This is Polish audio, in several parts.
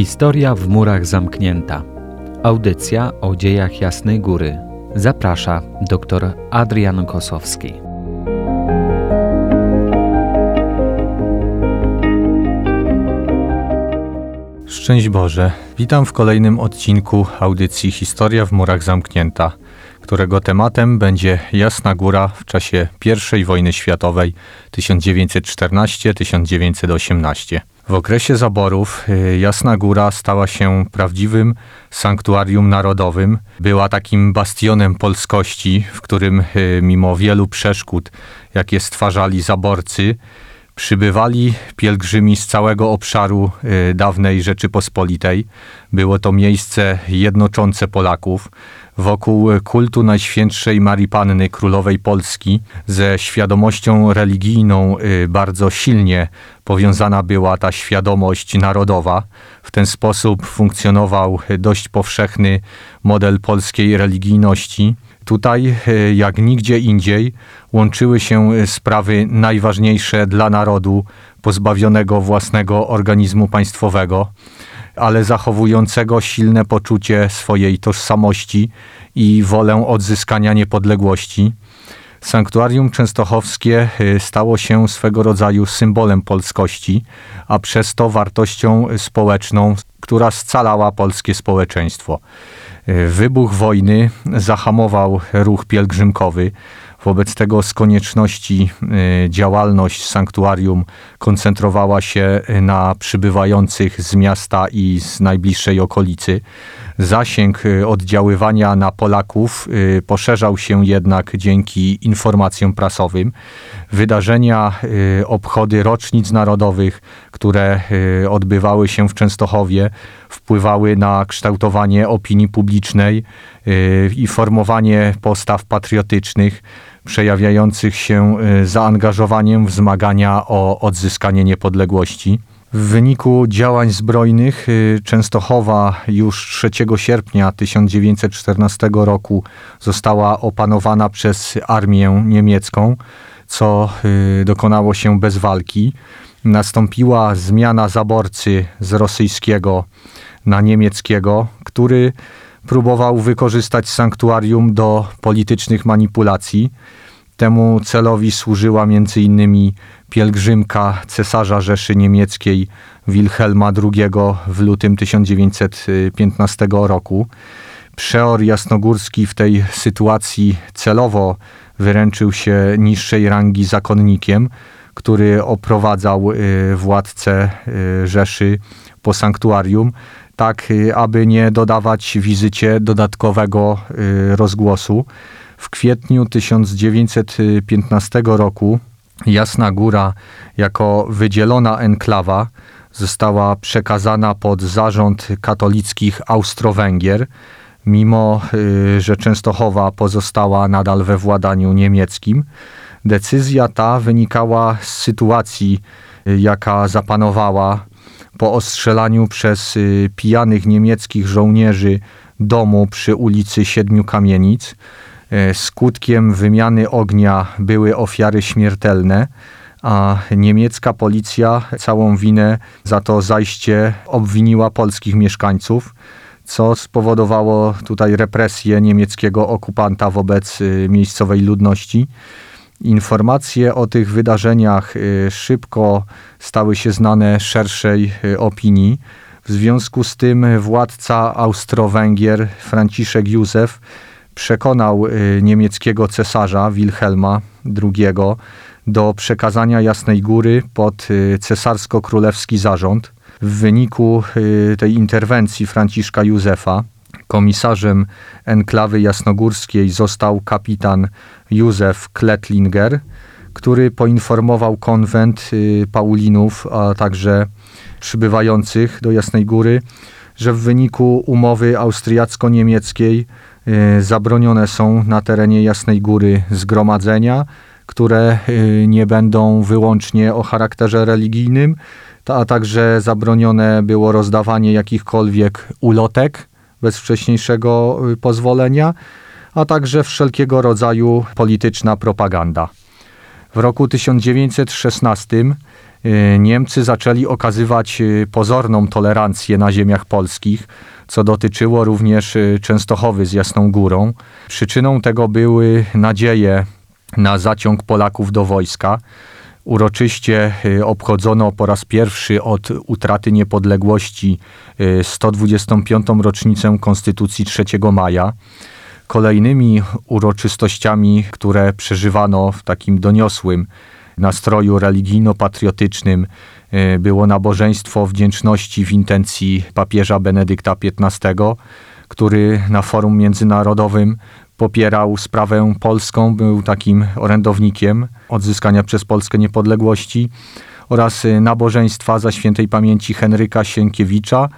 Historia w murach zamknięta. Audycja o dziejach Jasnej Góry. Zaprasza dr Adrian Kosowski. Szczęść Boże. Witam w kolejnym odcinku audycji Historia w murach zamknięta, którego tematem będzie Jasna Góra w czasie I wojny światowej 1914-1918. W okresie zaborów y, Jasna Góra stała się prawdziwym sanktuarium narodowym. Była takim bastionem polskości, w którym y, mimo wielu przeszkód, jakie stwarzali zaborcy, przybywali pielgrzymi z całego obszaru y, dawnej Rzeczypospolitej. Było to miejsce jednoczące Polaków wokół kultu Najświętszej Marii Panny Królowej Polski ze świadomością religijną y, bardzo silnie powiązana była ta świadomość narodowa. W ten sposób funkcjonował dość powszechny model polskiej religijności. Tutaj, y, jak nigdzie indziej, łączyły się sprawy najważniejsze dla narodu pozbawionego własnego organizmu państwowego ale zachowującego silne poczucie swojej tożsamości i wolę odzyskania niepodległości. Sanktuarium Częstochowskie y, stało się swego rodzaju symbolem polskości, a przez to wartością społeczną, która scalała polskie społeczeństwo. Y, wybuch wojny zahamował ruch pielgrzymkowy, Wobec tego z konieczności y, działalność sanktuarium koncentrowała się na przybywających z miasta i z najbliższej okolicy. Zasięg y, oddziaływania na Polaków poszerzał się jednak dzięki informacjom prasowym. Wydarzenia, obchody rocznic narodowych, które odbywały się w Częstochowie, wpływały na kształtowanie opinii publicznej i formowanie postaw patriotycznych przejawiających się y, zaangażowaniem w zmagania o odzyskanie niepodległości. W wyniku działań zbrojnych y, Częstochowa już 3 sierpnia 1914 roku została opanowana przez armię niemiecką, co y, dokonało się bez walki. Nastąpiła zmiana zaborcy z rosyjskiego na niemieckiego, który próbował wykorzystać sanktuarium do politycznych manipulacji. Temu celowi służyła m.in. pielgrzymka cesarza Rzeszy Niemieckiej Wilhelma II w lutym 1915 roku. Przeor Jasnogórski w tej sytuacji celowo wyręczył się niższej rangi zakonnikiem, który oprowadzał y, władcę y, Rzeszy po sanktuarium tak y, aby nie dodawać wizycie dodatkowego rozgłosu. W kwietniu 1915 roku Jasna Góra jako wydzielona enklawa została przekazana pod zarząd katolickich Austro-Węgier, mimo że Częstochowa pozostała nadal we władaniu niemieckim. Decyzja ta wynikała z sytuacji, jaka zapanowała po ostrzelaniu przez y, pijanych niemieckich żołnierzy domu przy ulicy Siedmiu Kamienic. E, skutkiem wymiany ognia były ofiary śmiertelne, a niemiecka policja całą winę za to zajście obwiniła polskich mieszkańców, co spowodowało tutaj represję niemieckiego okupanta wobec y, miejscowej ludności. Informacje o tych wydarzeniach y, szybko stały się znane szerszej y, opinii. W związku z tym władca Austro-Węgier Franciszek Józef przekonał y, niemieckiego cesarza Wilhelma II do przekazania Jasnej Góry pod cesarsko-królewski zarząd. W wyniku tej interwencji Franciszka Józefa Komisarzem enklawy jasnogórskiej został kapitan Józef Kletlinger, który poinformował konwent y, Paulinów, a także przybywających do Jasnej Góry, że w wyniku umowy austriacko-niemieckiej y, zabronione są na terenie Jasnej Góry zgromadzenia, które y, nie będą wyłącznie o charakterze religijnym, a także zabronione było rozdawanie jakichkolwiek ulotek bez wcześniejszego pozwolenia, a także wszelkiego rodzaju polityczna propaganda. W roku 1916 y, Niemcy zaczęli okazywać y, pozorną tolerancję na ziemiach polskich, co dotyczyło również y, Częstochowy z Jasną Górą. Przyczyną tego były nadzieje na zaciąg Polaków do wojska. Uroczyście obchodzono po raz pierwszy od utraty niepodległości y, 125. rocznicę Konstytucji 3 maja. Kolejnymi uroczystościami, które przeżywano w takim doniosłym nastroju religijno-patriotycznym, y, było nabożeństwo wdzięczności w intencji papieża Benedykta XV, który na forum międzynarodowym popierał sprawę polską, był takim orędownikiem odzyskania przez Polskę niepodległości oraz nabożeństwa za świętej pamięci Henryka Sienkiewicza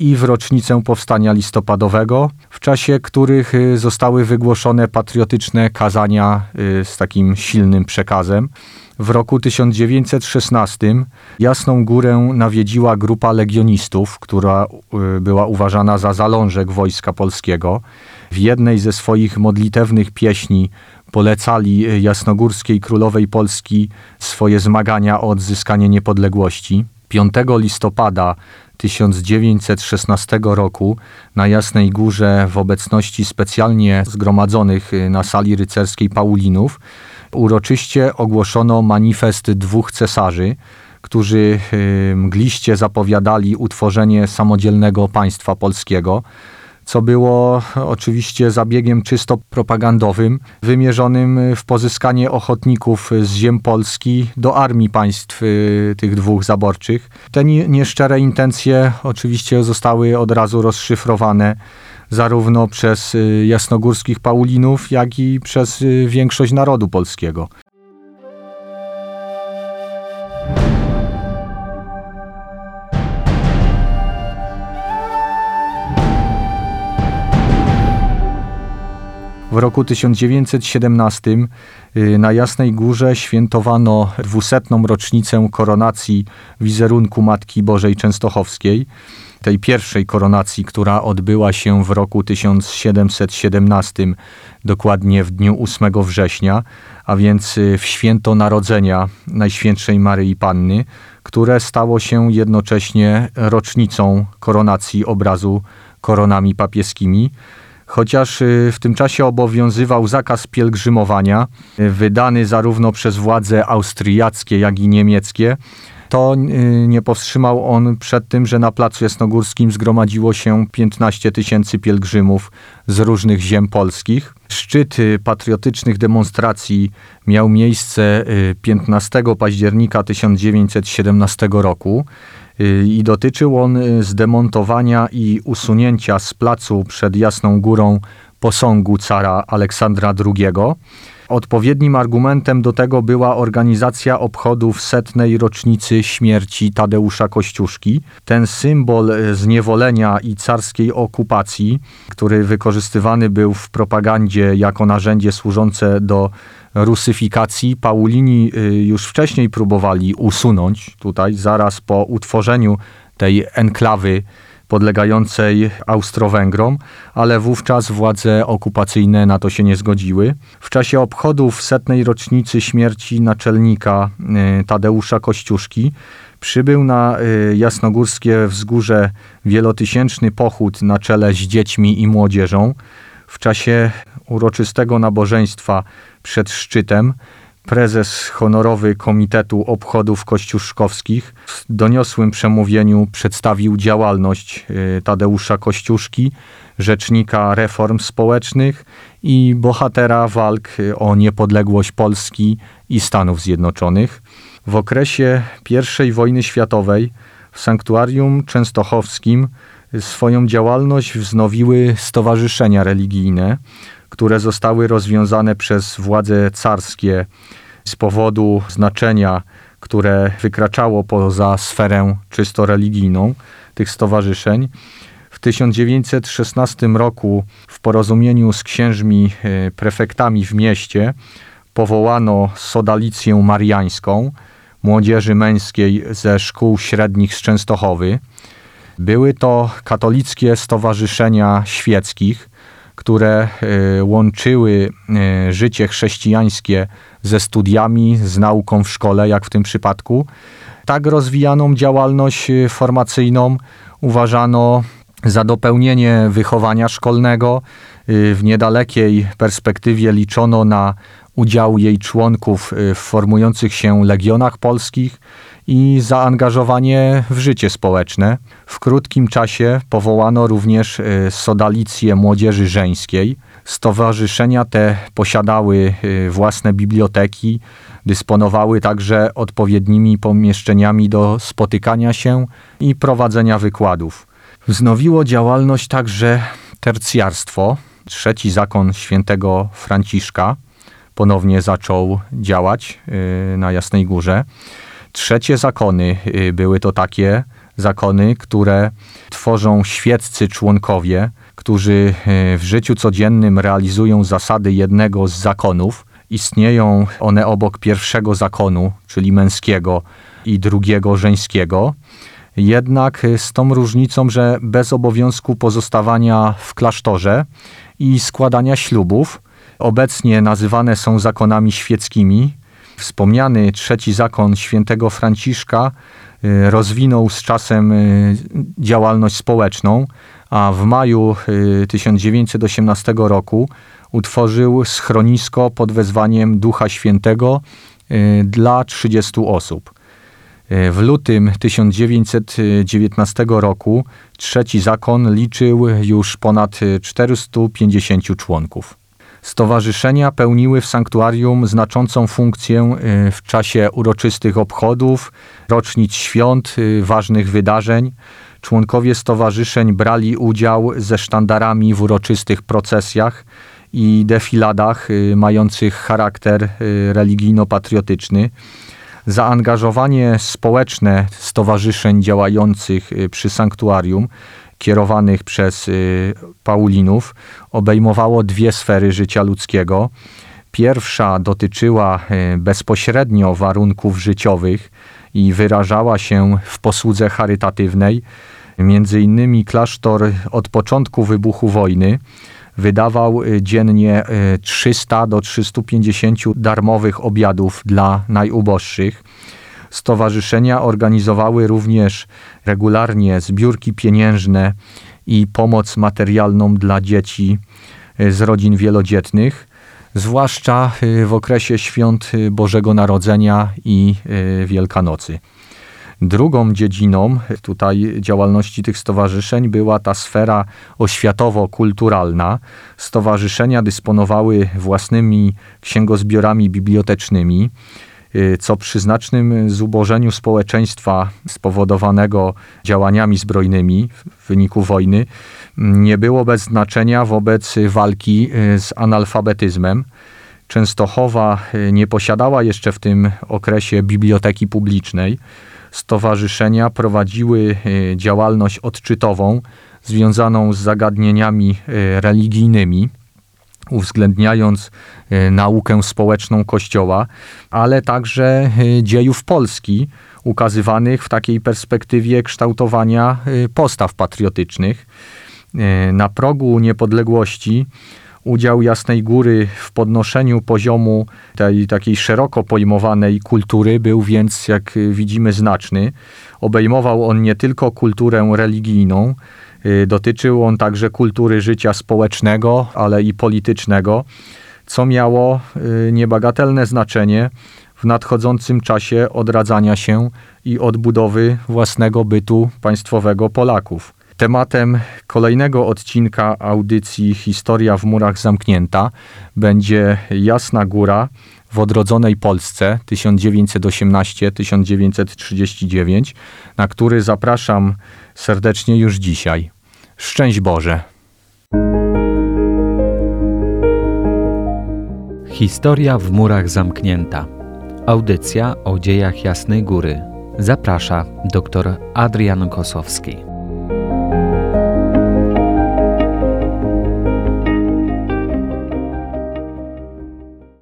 i w rocznicę powstania listopadowego, w czasie których y, zostały wygłoszone patriotyczne kazania y, z takim silnym przekazem. W roku 1916 Jasną Górę nawiedziła grupa legionistów, która y, była uważana za zalążek wojska polskiego. W jednej ze swoich modlitewnych pieśni polecali jasnogórskiej królowej Polski swoje zmagania o odzyskanie niepodległości. 5 listopada 1916 roku na Jasnej Górze w obecności specjalnie zgromadzonych y, na sali rycerskiej Paulinów uroczyście ogłoszono manifest dwóch cesarzy, którzy y, mgliście zapowiadali utworzenie samodzielnego państwa polskiego, co było oczywiście zabiegiem czysto propagandowym, wymierzonym w pozyskanie ochotników z ziem Polski do armii państw y, tych dwóch zaborczych. Te nie- nieszczere intencje oczywiście zostały od razu rozszyfrowane zarówno przez y, jasnogórskich Paulinów, jak i przez y, większość narodu polskiego. W roku 1917 y, na Jasnej Górze świętowano 200. rocznicę koronacji wizerunku Matki Bożej Częstochowskiej, tej pierwszej koronacji, która odbyła się w roku 1717, dokładnie w dniu 8 września, a więc y, w święto Narodzenia Najświętszej Maryi Panny, które stało się jednocześnie rocznicą koronacji obrazu koronami papieskimi chociaż y, w tym czasie obowiązywał zakaz pielgrzymowania, y, wydany zarówno przez władze austriackie, jak i niemieckie, to y, nie powstrzymał on przed tym, że na Placu Jasnogórskim zgromadziło się 15 tysięcy pielgrzymów z różnych ziem polskich. Szczyt patriotycznych demonstracji miał miejsce y, 15 października 1917 roku i dotyczył on y, zdemontowania i usunięcia z placu przed Jasną Górą posągu cara Aleksandra II. Odpowiednim argumentem do tego była organizacja obchodów setnej rocznicy śmierci Tadeusza Kościuszki. Ten symbol e, zniewolenia i carskiej okupacji, który wykorzystywany był w propagandzie jako narzędzie służące do rusyfikacji, Paulini y, już wcześniej próbowali usunąć tutaj, zaraz po utworzeniu tej enklawy podlegającej Austro-Węgrom, ale wówczas władze okupacyjne na to się nie zgodziły. W czasie obchodów setnej rocznicy śmierci naczelnika y, Tadeusza Kościuszki przybył na y, jasnogórskie wzgórze wielotysięczny pochód na czele z dziećmi i młodzieżą. W czasie uroczystego nabożeństwa przed szczytem prezes honorowy Komitetu Obchodów Kościuszkowskich w doniosłym przemówieniu przedstawił działalność y, Tadeusza Kościuszki, rzecznika reform społecznych i bohatera walk y, o niepodległość Polski i Stanów Zjednoczonych. W okresie I wojny światowej w sanktuarium częstochowskim swoją działalność wznowiły stowarzyszenia religijne, które zostały rozwiązane przez władze carskie z powodu znaczenia, które wykraczało poza sferę czysto religijną tych stowarzyszeń. W 1916 roku w porozumieniu z księżmi e, prefektami w mieście powołano sodalicję mariańską młodzieży męskiej ze szkół średnich z Częstochowy. Były to katolickie stowarzyszenia świeckich, które e, łączyły e, życie chrześcijańskie ze studiami, z nauką w szkole, jak w tym przypadku. Tak rozwijaną działalność y, formacyjną uważano za dopełnienie wychowania szkolnego. W niedalekiej perspektywie liczono na udział jej członków w formujących się legionach polskich i zaangażowanie w życie społeczne. W krótkim czasie powołano również y, Sodalicję Młodzieży Żeńskiej. Stowarzyszenia te posiadały y, własne biblioteki, dysponowały także odpowiednimi pomieszczeniami do spotykania się i prowadzenia wykładów. Wznowiło działalność także tercjarstwo. Trzeci zakon świętego Franciszka ponownie zaczął działać y, na Jasnej Górze. Trzecie zakony y, były to takie zakony, które tworzą świeccy członkowie, którzy y, w życiu codziennym realizują zasady jednego z zakonów. Istnieją one obok pierwszego zakonu, czyli męskiego, i drugiego żeńskiego. Jednak y, z tą różnicą, że bez obowiązku pozostawania w klasztorze i składania ślubów, obecnie nazywane są zakonami świeckimi. Wspomniany trzeci zakon świętego Franciszka y, rozwinął z czasem y, działalność społeczną, a w maju y, 1918 roku utworzył schronisko pod wezwaniem Ducha Świętego y, dla 30 osób. W lutym 1919 roku trzeci zakon liczył już ponad 450 członków. Stowarzyszenia pełniły w sanktuarium znaczącą funkcję y, w czasie uroczystych obchodów, rocznic świąt, y, ważnych wydarzeń. Członkowie stowarzyszeń brali udział ze sztandarami w uroczystych procesjach i defiladach y, mających charakter religijno-patriotyczny. Zaangażowanie społeczne stowarzyszeń działających przy sanktuarium, kierowanych przez y, Paulinów, obejmowało dwie sfery życia ludzkiego. Pierwsza dotyczyła y, bezpośrednio warunków życiowych i wyrażała się w posłudze charytatywnej. Między innymi klasztor od początku wybuchu wojny wydawał y, dziennie y, 300 do 350 darmowych obiadów dla najuboższych. Stowarzyszenia organizowały również regularnie zbiórki pieniężne i pomoc materialną dla dzieci y, z rodzin wielodzietnych, zwłaszcza y, w okresie świąt y, Bożego Narodzenia i Wielkanocy. Drugą dziedziną tutaj działalności tych stowarzyszeń była ta sfera oświatowo-kulturalna. Stowarzyszenia dysponowały własnymi księgozbiorami bibliotecznymi, co przy znacznym zubożeniu społeczeństwa spowodowanego działaniami zbrojnymi w wyniku wojny nie było bez znaczenia wobec walki y, z analfabetyzmem. Częstochowa y, nie posiadała jeszcze w tym okresie biblioteki publicznej stowarzyszenia prowadziły działalność odczytową związaną z zagadnieniami religijnymi, uwzględniając e, naukę społeczną Kościoła, ale także dziejów Polski, ukazywanych w takiej perspektywie kształtowania postaw patriotycznych. Na progu niepodległości Udział Jasnej Góry w podnoszeniu poziomu tej takiej szeroko pojmowanej kultury był więc, jak widzimy, znaczny. Obejmował on nie tylko kulturę religijną, dotyczył on także kultury życia społecznego, ale i politycznego, co miało y, niebagatelne znaczenie w nadchodzącym czasie odradzania się i odbudowy własnego bytu państwowego Polaków. Tematem kolejnego odcinka audycji Historia w murach zamknięta będzie Jasna Góra w odrodzonej Polsce 1918-1939, na który zapraszam serdecznie już dzisiaj. Szczęść Boże! Historia w murach zamknięta. Audycja o dziejach Jasnej Góry. Zaprasza dr Adrian Kosowski.